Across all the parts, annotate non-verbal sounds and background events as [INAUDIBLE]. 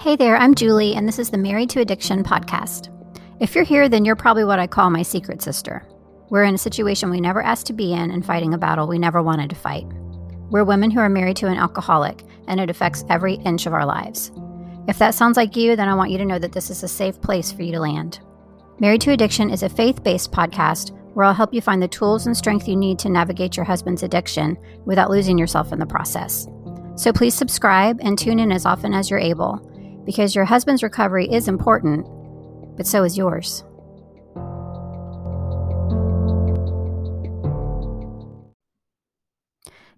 Hey there, I'm Julie, and this is the Married to Addiction podcast. If you're here, then you're probably what I call my secret sister. We're in a situation we never asked to be in and fighting a battle we never wanted to fight. We're women who are married to an alcoholic, and it affects every inch of our lives. If that sounds like you, then I want you to know that this is a safe place for you to land. Married to Addiction is a faith based podcast where I'll help you find the tools and strength you need to navigate your husband's addiction without losing yourself in the process. So please subscribe and tune in as often as you're able, because your husband's recovery is important, but so is yours.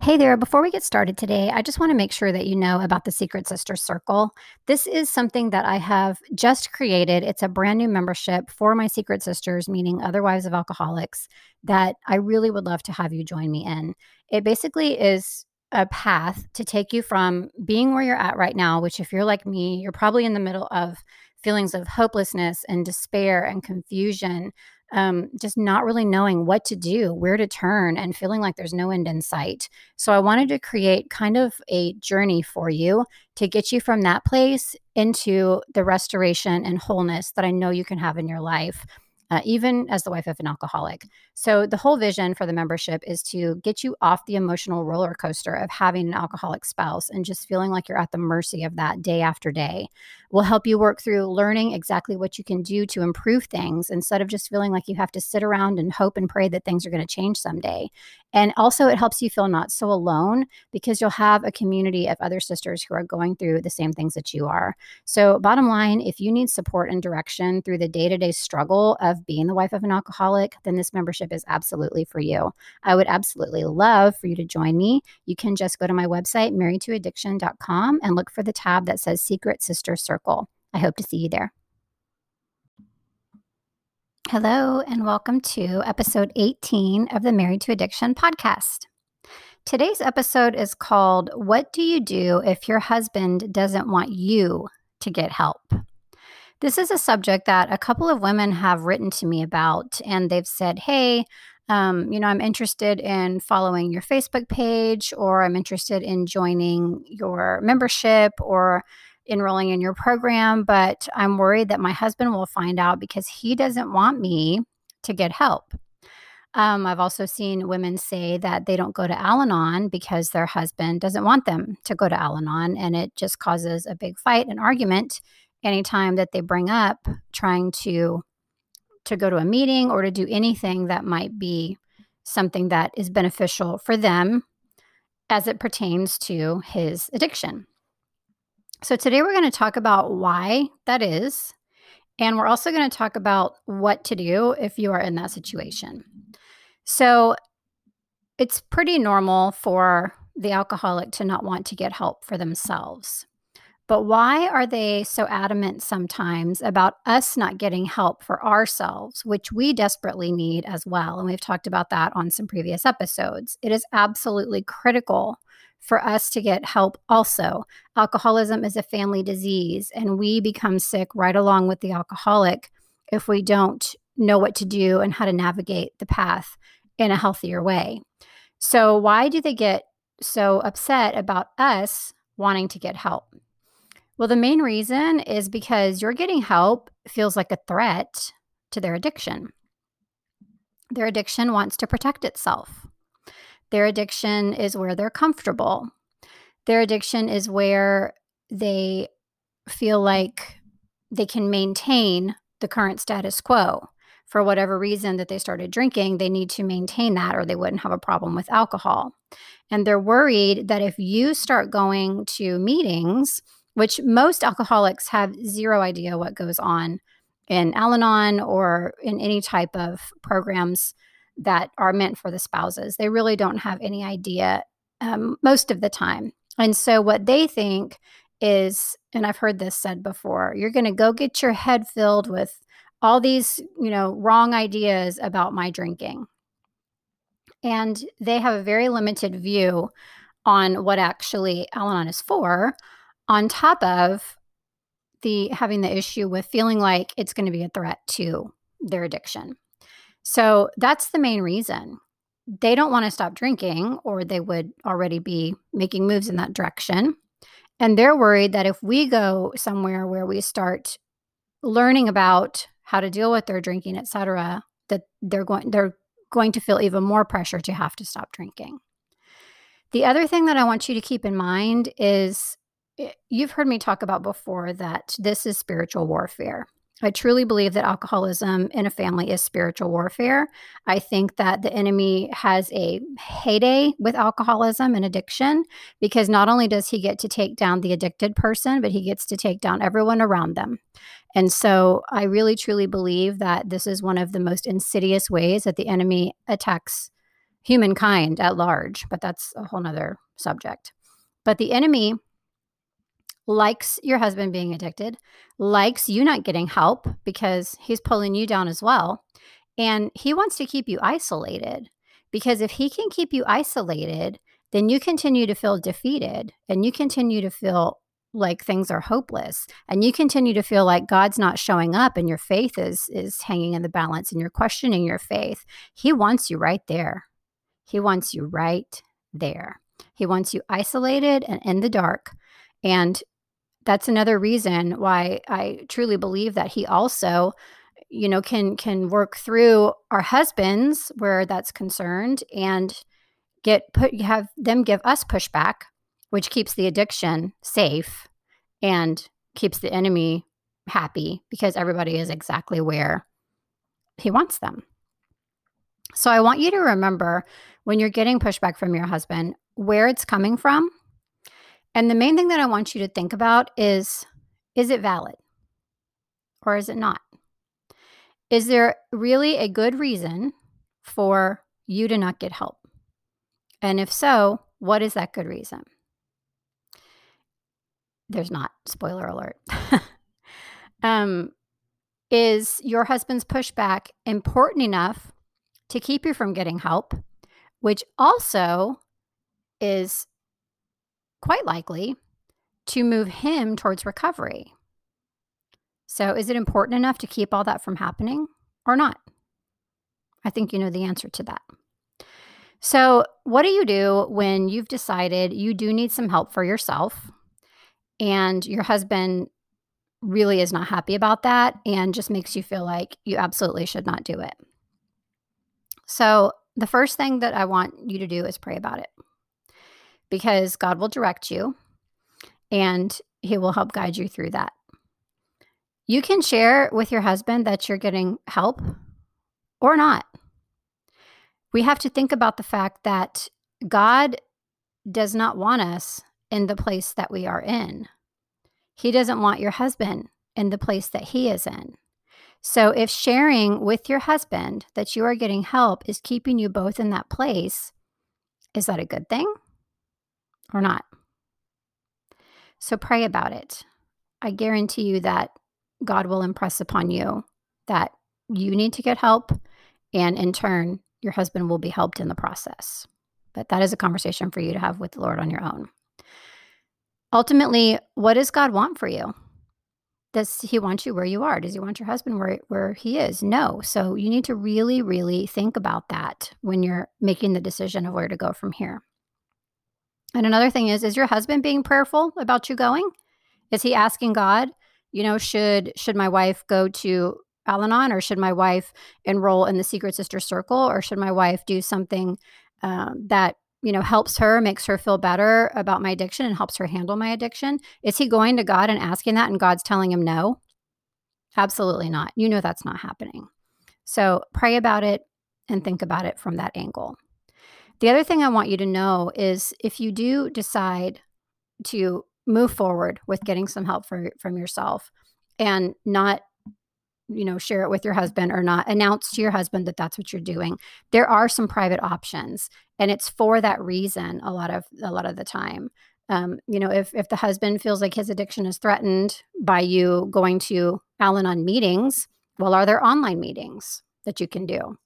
Hey there, before we get started today, I just want to make sure that you know about the Secret Sister Circle. This is something that I have just created. It's a brand new membership for my Secret Sisters, meaning other wives of alcoholics, that I really would love to have you join me in. It basically is a path to take you from being where you're at right now, which, if you're like me, you're probably in the middle of feelings of hopelessness and despair and confusion um, just not really knowing what to do, where to turn, and feeling like there's no end in sight. So I wanted to create kind of a journey for you to get you from that place into the restoration and wholeness that I know you can have in your life uh, even as the wife of an alcoholic. So, the whole vision for the membership is to get you off the emotional roller coaster of having an alcoholic spouse and just feeling like you're at the mercy of that day after day. We'll help you work through learning exactly what you can do to improve things instead of just feeling like you have to sit around and hope and pray that things are going to change someday. And also, it helps you feel not so alone because you'll have a community of other sisters who are going through the same things that you are. So, bottom line, if you need support and direction through the day to day struggle of being the wife of an alcoholic, then this membership is absolutely for you. I would absolutely love for you to join me. You can just go to my website, marriedtoaddiction.com, and look for the tab that says Secret Sister Circle. I hope to see you there. Hello, and welcome to episode 18 of the Married to Addiction podcast. Today's episode is called What Do You Do If Your Husband Doesn't Want You to Get Help? This is a subject that a couple of women have written to me about, and they've said, Hey, um, you know, I'm interested in following your Facebook page, or I'm interested in joining your membership, or enrolling in your program, but I'm worried that my husband will find out because he doesn't want me to get help. Um, I've also seen women say that they don't go to Al Anon because their husband doesn't want them to go to Al Anon, and it just causes a big fight and argument anytime that they bring up trying to to go to a meeting or to do anything that might be something that is beneficial for them as it pertains to his addiction. So, today we're going to talk about why that is. And we're also going to talk about what to do if you are in that situation. So, it's pretty normal for the alcoholic to not want to get help for themselves. But why are they so adamant sometimes about us not getting help for ourselves, which we desperately need as well? And we've talked about that on some previous episodes. It is absolutely critical for us to get help also. Alcoholism is a family disease, and we become sick right along with the alcoholic if we don't know what to do and how to navigate the path in a healthier way. So, why do they get so upset about us wanting to get help? Well, the main reason is because you're getting help feels like a threat to their addiction. Their addiction wants to protect itself. Their addiction is where they're comfortable. Their addiction is where they feel like they can maintain the current status quo. For whatever reason that they started drinking, they need to maintain that or they wouldn't have a problem with alcohol. And they're worried that if you start going to meetings, which most alcoholics have zero idea what goes on in Al Anon or in any type of programs that are meant for the spouses. They really don't have any idea um, most of the time. And so, what they think is, and I've heard this said before, you're going to go get your head filled with all these, you know, wrong ideas about my drinking. And they have a very limited view on what actually Al Anon is for, on top of the having the issue with feeling like it's going to be a threat to their addiction. So that's the main reason. They don't want to stop drinking, or they would already be making moves in that direction. and they're worried that if we go somewhere where we start learning about how to deal with their drinking, etc., that they're going they're going to feel even more pressure to have to stop drinking. The other thing that I want you to keep in mind is Eh, you've heard me talk about before that this is spiritual warfare. I truly believe that alcoholism in a family is spiritual warfare. I think that the enemy has a heyday with alcoholism and addiction because not only does he get to take down the addicted person, but he gets to take down everyone around them. And so I really truly believe that this is one of the most insidious ways that the enemy attacks humankind at large, but that's a whole nother subject. But the enemy likes your husband being addicted, likes you not getting help because he's pulling you down as well. And he wants to keep you isolated because if he can keep you isolated, then you continue to feel defeated and you continue to feel like things are hopeless and you continue to feel like God's not showing up and your faith is is hanging in the balance and you're questioning your faith. He wants you right there. He wants you right there. He wants you isolated and in the dark. And that's another reason why I truly believe that he also you know can can work through our husbands where that's concerned and get put have them give us pushback which keeps the addiction safe and keeps the enemy happy because everybody is exactly where he wants them. So i want you to remember when you're getting pushback from your husband where it's coming from and the main thing that I want you to think about is is it valid or is it not? Is there really a good reason for you to not get help? And if so, what is that good reason? There's not, spoiler alert. [LAUGHS] um, is your husband's pushback important enough to keep you from getting help, which also is quite likely to move him towards recovery. So, is it important enough to keep all that from happening or not? I think you know the answer to that. So, what do you do when you've decided you do need some help for yourself and your husband really is not happy about that and just makes you feel like you absolutely should not do it? So, the first thing that I want you to do is pray about it because God will direct you and He will help guide you through that. You can share with your husband that you're getting help or not. We have to think about the fact that God does not want us in the place that we are in. He doesn't want your husband in the place that he is in. So, if sharing with your husband that you are getting help is keeping you both in that place, is that a good thing? Or not. So pray about it. I guarantee you that God will impress upon you that you need to get help. And in turn, your husband will be helped in the process. But that is a conversation for you to have with the Lord on your own. Ultimately, what does God want for you? Does he want you where you are? Does he want your husband where, where he is? No. So you need to really, really think about that when you're making the decision of where to go from here. And another thing is, is your husband being prayerful about you going? Is he asking God, you know, should should my wife go to Al-Anon or should my wife enroll in the Secret Sister Circle or should my wife do something um, that you know helps her, makes her feel better about my addiction and helps her handle my addiction? Is he going to God and asking that, and God's telling him no? Absolutely not. You know that's not happening. So pray about it and think about it from that angle. The other thing I want you to know is if you do decide to move forward with getting some help for, from yourself and not you know share it with your husband or not announce to your husband that that's what you're doing there are some private options and it's for that reason a lot of a lot of the time. Um, you know if if the husband feels like his addiction is threatened by you going to al-anon meetings well are there online meetings that you can do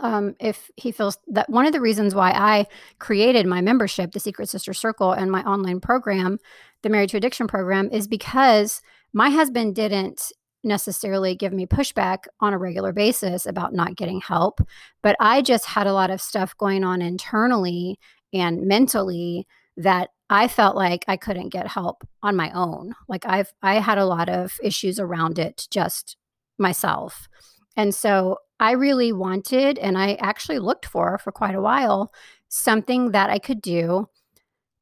um, if he feels that one of the reasons why I created my membership, the Secret Sister Circle, and my online program, the Married to Addiction program, is because my husband didn't necessarily give me pushback on a regular basis about not getting help, but I just had a lot of stuff going on internally and mentally that I felt like I couldn't get help on my own. Like I've I had a lot of issues around it just myself. And so I really wanted and I actually looked for for quite a while something that I could do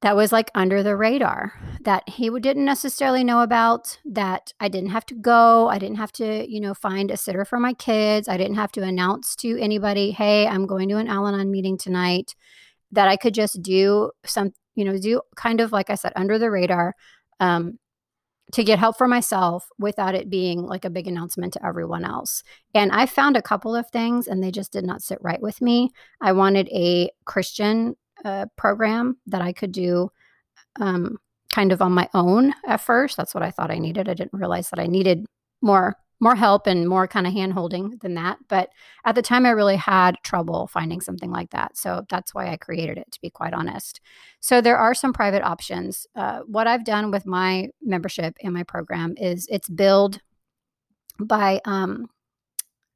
that was like under the radar that he didn't necessarily know about that i didn't have to go i didn't have to you know find a sitter for my kids i didn't have to announce to anybody hey i'm going to an al-anon meeting tonight that i could just do some you know do kind of like i said under the radar um, to get help for myself without it being like a big announcement to everyone else. And I found a couple of things and they just did not sit right with me. I wanted a Christian uh, program that I could do um, kind of on my own at first. That's what I thought I needed. I didn't realize that I needed more more help and more kind of hand holding than that. But at the time, I really had trouble finding something like that. So that's why I created it, to be quite honest. So there are some private options. Uh, what I've done with my membership and my program is it's billed by um,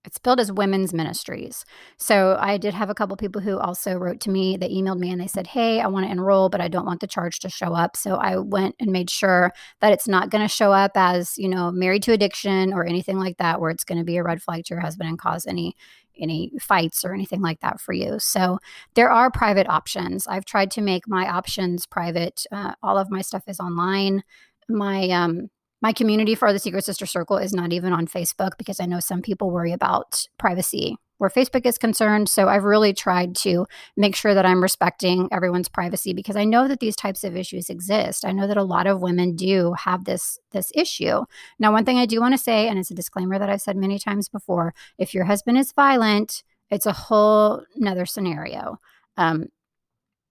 it's billed as women's ministries. So I did have a couple people who also wrote to me. They emailed me and they said, Hey, I want to enroll, but I don't want the charge to show up. So I went and made sure that it's not going to show up as, you know, married to addiction or anything like that, where it's going to be a red flag to your husband and cause any any fights or anything like that for you. So there are private options. I've tried to make my options private. Uh, all of my stuff is online. My um, my community for the Secret Sister Circle is not even on Facebook because I know some people worry about privacy where Facebook is concerned. So I've really tried to make sure that I'm respecting everyone's privacy because I know that these types of issues exist. I know that a lot of women do have this this issue. Now, one thing I do want to say, and it's a disclaimer that I've said many times before, if your husband is violent, it's a whole nother scenario. Um,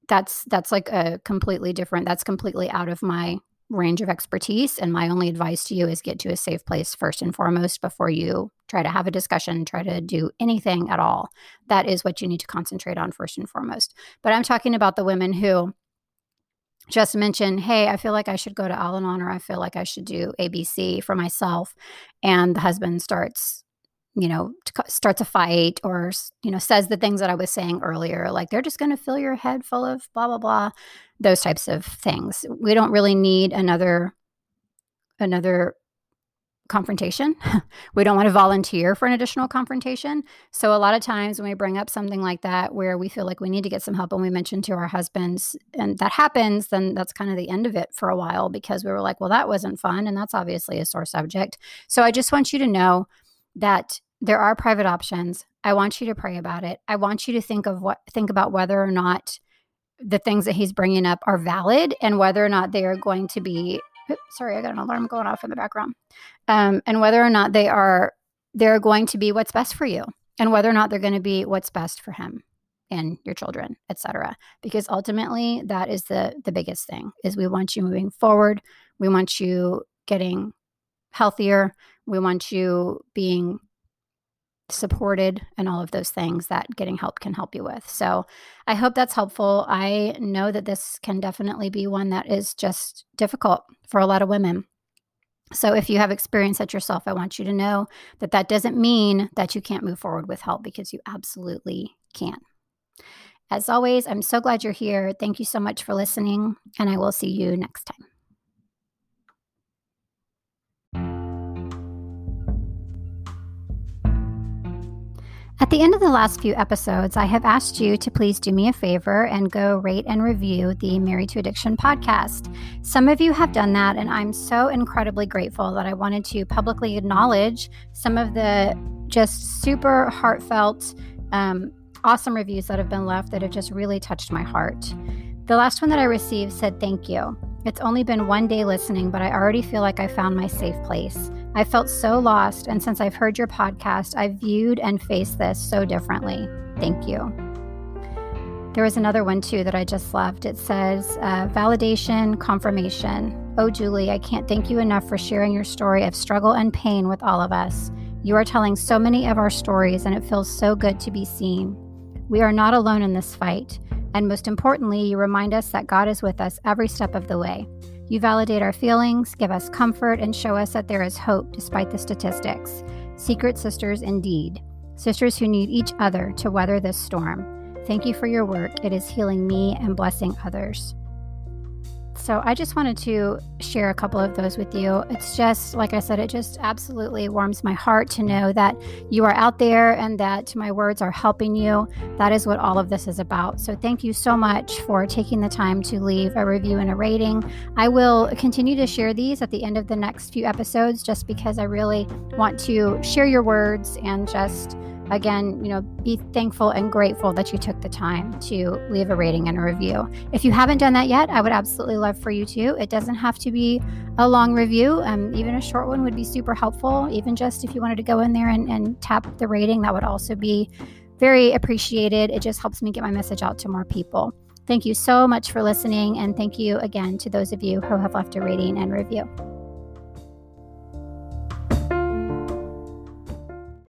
that's that's like a completely different. That's completely out of my range of expertise. And my only advice to you is get to a safe place first and foremost before you try to have a discussion, try to do anything at all. That is what you need to concentrate on first and foremost. But I'm talking about the women who just mention, hey, I feel like I should go to Al Anon or I feel like I should do ABC for myself. And the husband starts you know starts a fight or you know says the things that i was saying earlier like they're just going to fill your head full of blah blah blah those types of things. We don't really need another another confrontation. [LAUGHS] We don't want to volunteer for an additional confrontation. So a lot of times when we bring up something like that where we feel like we need to get some help and we mention to our husbands and that happens then that's kind of the end of it for a while because we were like well that wasn't fun and that's obviously a sore subject. So i just want you to know that there are private options. I want you to pray about it. I want you to think of what think about whether or not the things that he's bringing up are valid and whether or not they are going to be oops, sorry, I got an alarm going off in the background. Um, and whether or not they are they're going to be what's best for you and whether or not they're going to be what's best for him and your children, etc. Because ultimately that is the the biggest thing is we want you moving forward. We want you getting healthier. We want you being supported and all of those things that getting help can help you with. So I hope that's helpful. I know that this can definitely be one that is just difficult for a lot of women. So if you have experienced that yourself, I want you to know that that doesn't mean that you can't move forward with help because you absolutely can. As always, I'm so glad you're here. Thank you so much for listening, and I will see you next time. At the end of the last few episodes, I have asked you to please do me a favor and go rate and review the Married to Addiction podcast. Some of you have done that, and I'm so incredibly grateful that I wanted to publicly acknowledge some of the just super heartfelt, um, awesome reviews that have been left that have just really touched my heart. The last one that I received said, Thank you. It's only been one day listening, but I already feel like I found my safe place. I felt so lost, and since I've heard your podcast, I've viewed and faced this so differently. Thank you. There was another one too that I just loved. It says, uh, validation, confirmation. Oh, Julie, I can't thank you enough for sharing your story of struggle and pain with all of us. You are telling so many of our stories, and it feels so good to be seen. We are not alone in this fight. And most importantly, you remind us that God is with us every step of the way. You validate our feelings, give us comfort, and show us that there is hope despite the statistics. Secret sisters indeed. Sisters who need each other to weather this storm. Thank you for your work. It is healing me and blessing others. So I just wanted to share a couple of those with you. It's just, like I said, it just absolutely warms my heart to know that you are out there and that my words are helping you. That is what all of this is about. So thank you so much for taking the time to leave a review and a rating. I will continue to share these at the end of the next few episodes just because I really want to share your words and just again, you know, be thankful and grateful that you took the time to leave a rating and a review. If you haven't done that yet, I would absolutely love for you to. It doesn't have to be a long review. Um, even a short one would be super helpful. Even just if you wanted to go in there and, and tap the rating, that would also be very appreciated. It just helps me get my message out to more people. Thank you so much for listening. And thank you again to those of you who have left a rating and review.